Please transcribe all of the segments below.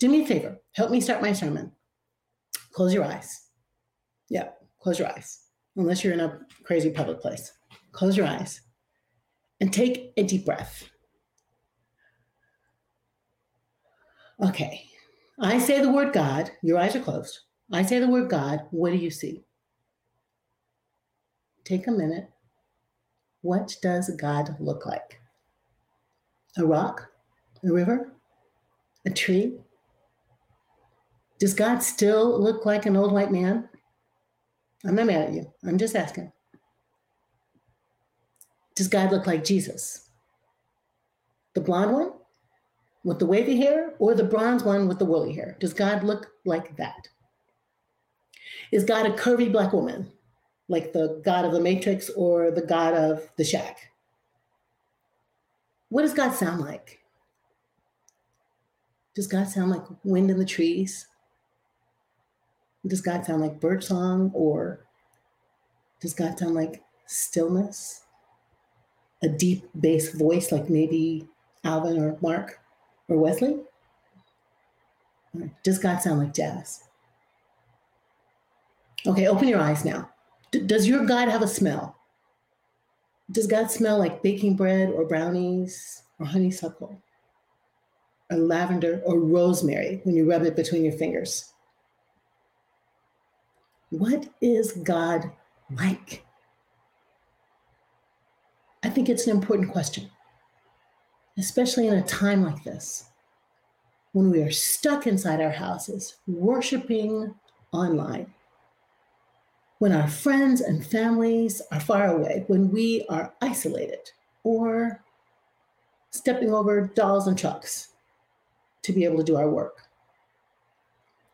do me a favor, help me start my sermon. Close your eyes. Yeah, close your eyes, unless you're in a crazy public place. Close your eyes and take a deep breath. Okay, I say the word God, your eyes are closed. I say the word God, what do you see? Take a minute. What does God look like? A rock? A river? A tree? Does God still look like an old white man? I'm not mad at you. I'm just asking. Does God look like Jesus? The blonde one with the wavy hair or the bronze one with the woolly hair? Does God look like that? Is God a curvy black woman, like the God of the Matrix or the God of the Shack? What does God sound like? Does God sound like wind in the trees? Does God sound like bird song or does God sound like stillness? A deep bass voice like maybe Alvin or Mark or Wesley? Does God sound like jazz? Okay, open your eyes now. D- does your God have a smell? Does God smell like baking bread or brownies or honeysuckle or lavender or rosemary when you rub it between your fingers? What is God like? I think it's an important question, especially in a time like this when we are stuck inside our houses, worshiping online, when our friends and families are far away, when we are isolated or stepping over dolls and trucks to be able to do our work.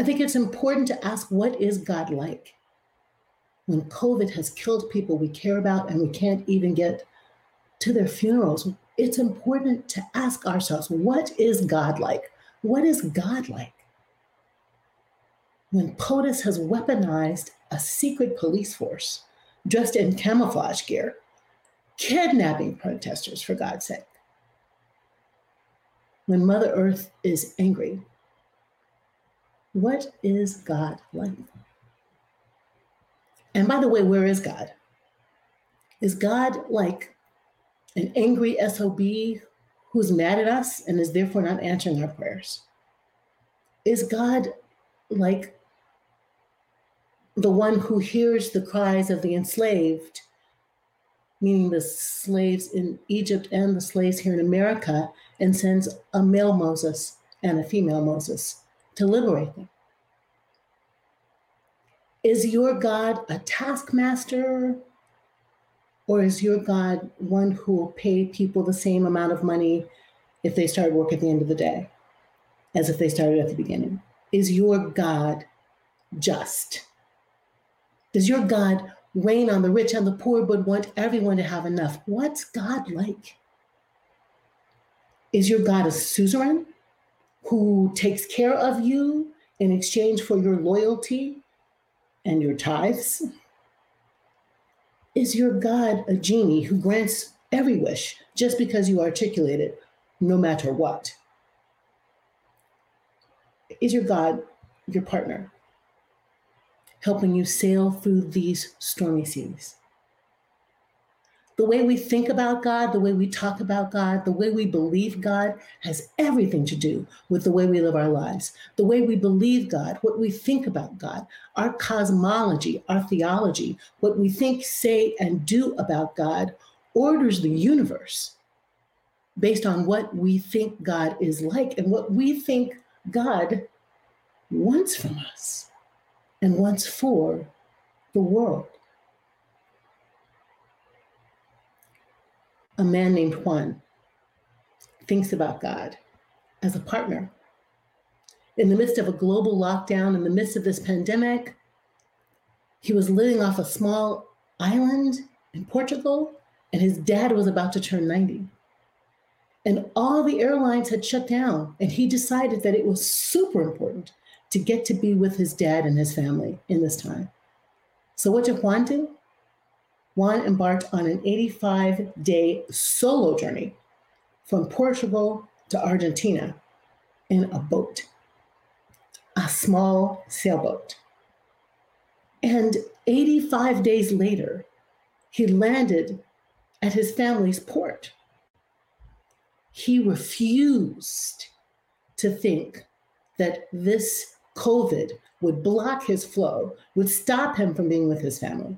I think it's important to ask what is God like? When COVID has killed people we care about and we can't even get to their funerals, it's important to ask ourselves what is God like? What is God like? When POTUS has weaponized a secret police force dressed in camouflage gear, kidnapping protesters, for God's sake. When Mother Earth is angry what is God like? And by the way, where is God? Is God like an angry SOB who's mad at us and is therefore not answering our prayers? Is God like the one who hears the cries of the enslaved, meaning the slaves in Egypt and the slaves here in America, and sends a male Moses and a female Moses to liberate them. Is your God a taskmaster? Or is your God one who will pay people the same amount of money if they start work at the end of the day as if they started at the beginning? Is your God just? Does your God rain on the rich and the poor but want everyone to have enough? What's God like? Is your God a suzerain who takes care of you in exchange for your loyalty and your tithes? Is your God a genie who grants every wish just because you articulate it, no matter what? Is your God your partner, helping you sail through these stormy seas? The way we think about God, the way we talk about God, the way we believe God has everything to do with the way we live our lives. The way we believe God, what we think about God, our cosmology, our theology, what we think, say, and do about God orders the universe based on what we think God is like and what we think God wants from us and wants for the world. A man named Juan thinks about God as a partner. In the midst of a global lockdown, in the midst of this pandemic, he was living off a small island in Portugal, and his dad was about to turn 90. And all the airlines had shut down, and he decided that it was super important to get to be with his dad and his family in this time. So, what did Juan do? Juan embarked on an 85 day solo journey from Portugal to Argentina in a boat. A small sailboat. And 85 days later, he landed at his family's port. He refused to think that this COVID would block his flow, would stop him from being with his family.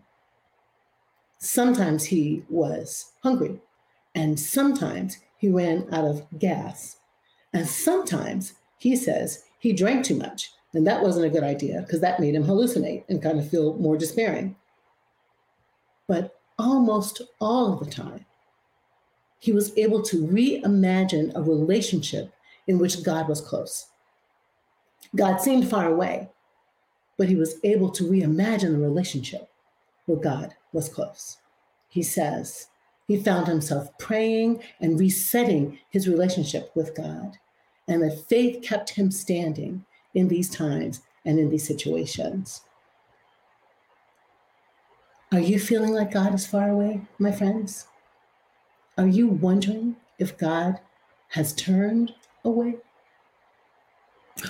Sometimes he was hungry, and sometimes he ran out of gas. And sometimes he says he drank too much, and that wasn't a good idea because that made him hallucinate and kind of feel more despairing. But almost all the time, he was able to reimagine a relationship in which God was close. God seemed far away, but he was able to reimagine the relationship where God was close. He says he found himself praying and resetting his relationship with God, and that faith kept him standing in these times and in these situations. Are you feeling like God is far away, my friends? Are you wondering if God has turned away?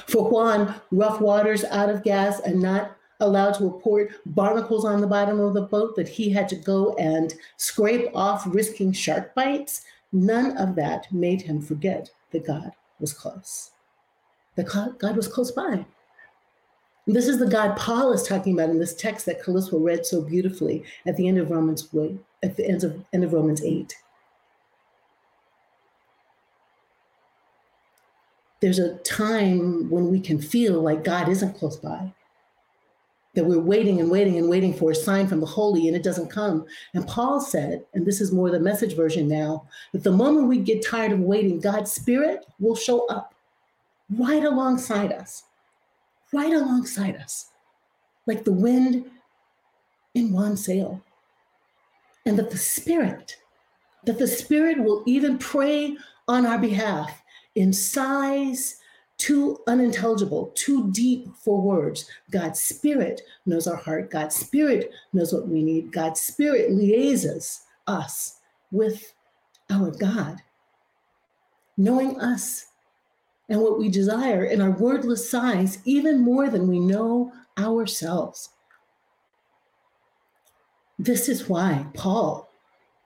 For Juan, rough waters out of gas and not allowed to report barnacles on the bottom of the boat that he had to go and scrape off, risking shark bites, none of that made him forget that God was close. That God was close by. This is the God Paul is talking about in this text that Callisto read so beautifully at the end of Romans at the end of, end of Romans 8. there's a time when we can feel like God isn't close by, that we're waiting and waiting and waiting for a sign from the holy and it doesn't come. And Paul said, and this is more the message version now, that the moment we get tired of waiting, God's spirit will show up right alongside us, right alongside us, like the wind in one sail. And that the spirit, that the spirit will even pray on our behalf in sighs too unintelligible, too deep for words. God's Spirit knows our heart. God's Spirit knows what we need. God's Spirit liaises us with our God, knowing us and what we desire in our wordless sighs, even more than we know ourselves. This is why Paul,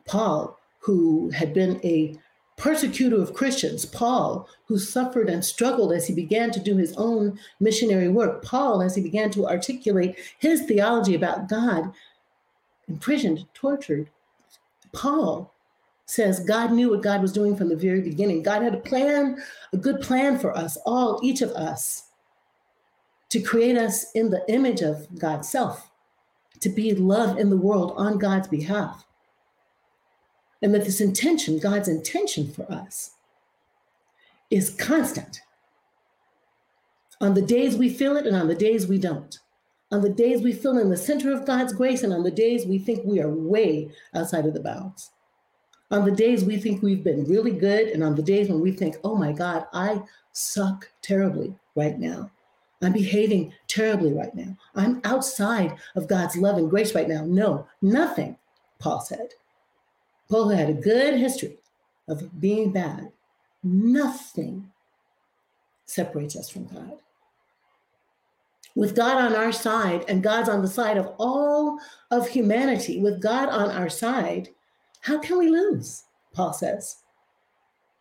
Paul, who had been a persecutor of Christians, Paul, who suffered and struggled as he began to do his own missionary work, Paul, as he began to articulate his theology about God, imprisoned, tortured, Paul says God knew what God was doing from the very beginning. God had a plan, a good plan for us, all, each of us, to create us in the image of God's self, to be love in the world on God's behalf. And that this intention, God's intention for us, is constant. On the days we feel it and on the days we don't. On the days we feel in the center of God's grace and on the days we think we are way outside of the bounds. On the days we think we've been really good and on the days when we think, oh my God, I suck terribly right now. I'm behaving terribly right now. I'm outside of God's love and grace right now. No, nothing, Paul said, Paul had a good history of being bad. Nothing separates us from God. With God on our side and God's on the side of all of humanity, with God on our side, how can we lose? Paul says.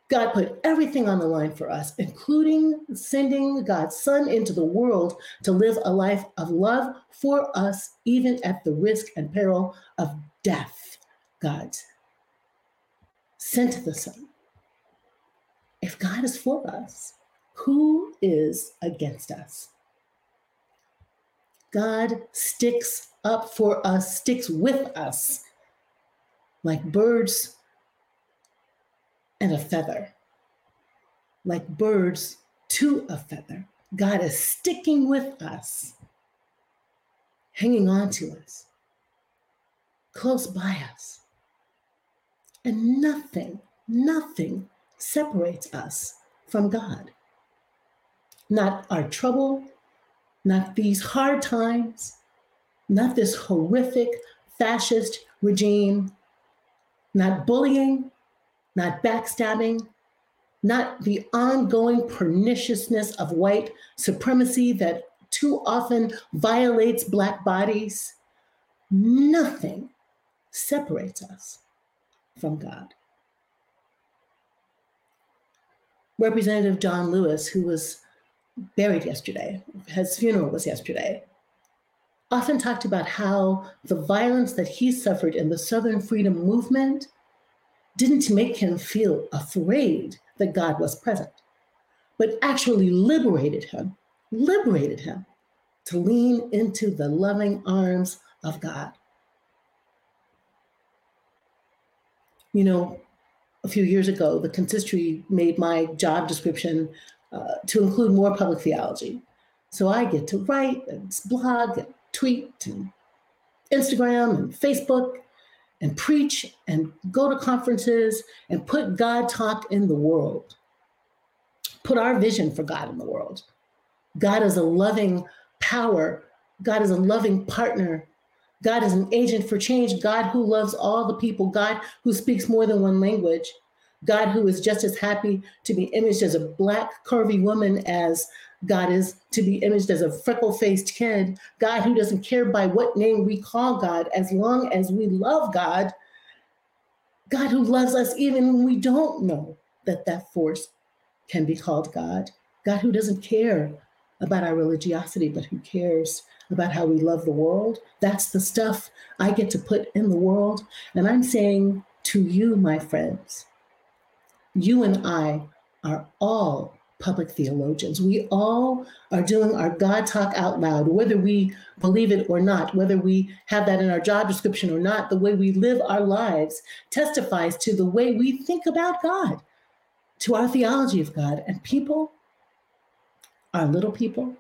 God put everything on the line for us, including sending God's Son into the world to live a life of love for us, even at the risk and peril of death. God's sent the Son. If God is for us, who is against us? God sticks up for us, sticks with us like birds and a feather, like birds to a feather. God is sticking with us, hanging on to us, close by us. And nothing, nothing separates us from God. Not our trouble, not these hard times, not this horrific fascist regime, not bullying, not backstabbing, not the ongoing perniciousness of white supremacy that too often violates Black bodies, nothing separates us from God. Representative John Lewis, who was buried yesterday, his funeral was yesterday, often talked about how the violence that he suffered in the Southern freedom movement didn't make him feel afraid that God was present, but actually liberated him, liberated him to lean into the loving arms of God. You know, a few years ago, the consistory made my job description uh, to include more public theology. So I get to write and blog and tweet and Instagram and Facebook and preach and go to conferences and put God talk in the world. Put our vision for God in the world. God is a loving power. God is a loving partner. God is an agent for change. God who loves all the people. God who speaks more than one language. God who is just as happy to be imaged as a black, curvy woman as God is to be imaged as a freckle faced kid. God who doesn't care by what name we call God as long as we love God. God who loves us even when we don't know that that force can be called God. God who doesn't care about our religiosity, but who cares about how we love the world. That's the stuff I get to put in the world. And I'm saying to you, my friends, you and I are all public theologians. We all are doing our God talk out loud, whether we believe it or not, whether we have that in our job description or not. The way we live our lives testifies to the way we think about God, to our theology of God. And people, our little people,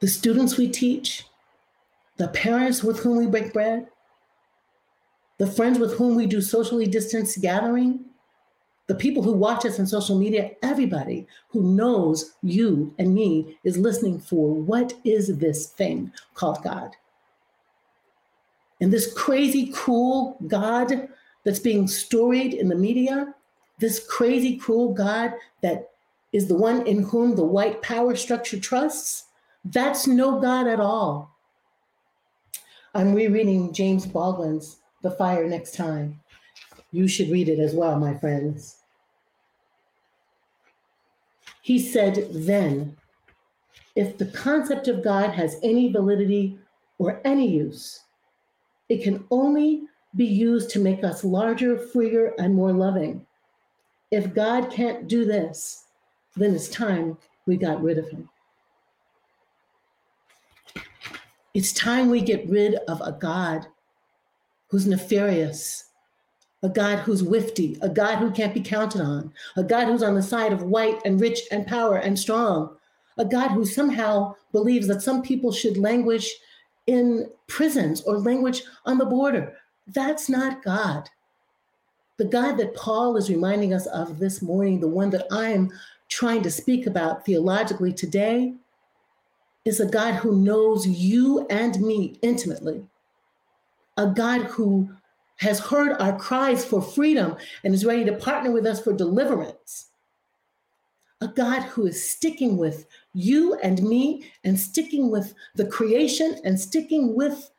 the students we teach, the parents with whom we break bread, the friends with whom we do socially distanced gathering, the people who watch us on social media, everybody who knows you and me is listening for what is this thing called God? And this crazy, cruel God that's being storied in the media, this crazy, cruel God that is the one in whom the white power structure trusts, that's no God at all. I'm rereading James Baldwin's The Fire Next Time. You should read it as well, my friends. He said then, if the concept of God has any validity or any use, it can only be used to make us larger, freer, and more loving. If God can't do this, then it's time we got rid of him. It's time we get rid of a God who's nefarious, a God who's wifty, a God who can't be counted on, a God who's on the side of white and rich and power and strong, a God who somehow believes that some people should languish in prisons or language on the border. That's not God. The God that Paul is reminding us of this morning, the one that I'm trying to speak about theologically today, is a God who knows you and me intimately a God who has heard our cries for freedom and is ready to partner with us for deliverance. A God who is sticking with you and me and sticking with the creation and sticking with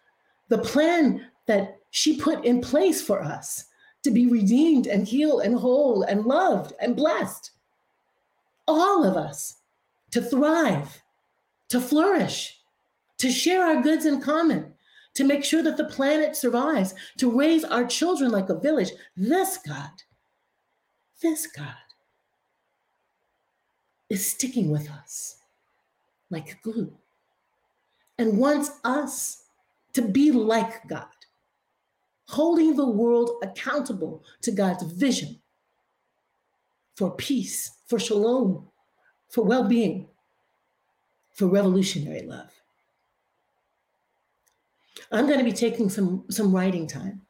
the plan that she put in place for us to be redeemed and healed and whole and loved and blessed. All of us to thrive, to flourish, to share our goods in common, to make sure that the planet survives, to raise our children like a village. This God, this God is sticking with us like glue and wants us to be like God, holding the world accountable to God's vision for peace, for shalom, for well being, for revolutionary love. I'm going to be taking some some writing time.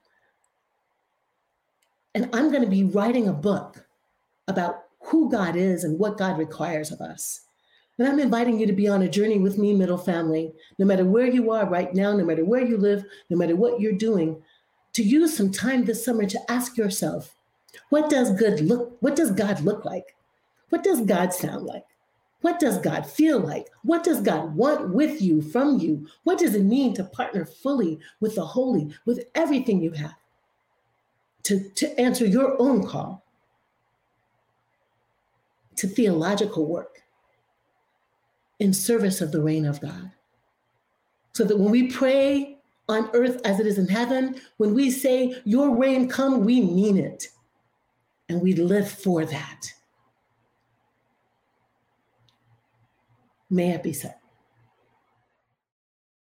And I'm going to be writing a book about who God is and what God requires of us. And I'm inviting you to be on a journey with me, middle family, no matter where you are right now, no matter where you live, no matter what you're doing, to use some time this summer to ask yourself, what does good look what does God look like? What does God sound like? What does God feel like? What does God want with you, from you? What does it mean to partner fully with the holy, with everything you have? To, to answer your own call to theological work in service of the reign of God. So that when we pray on earth as it is in heaven, when we say, Your reign come, we mean it. And we live for that. May it be so.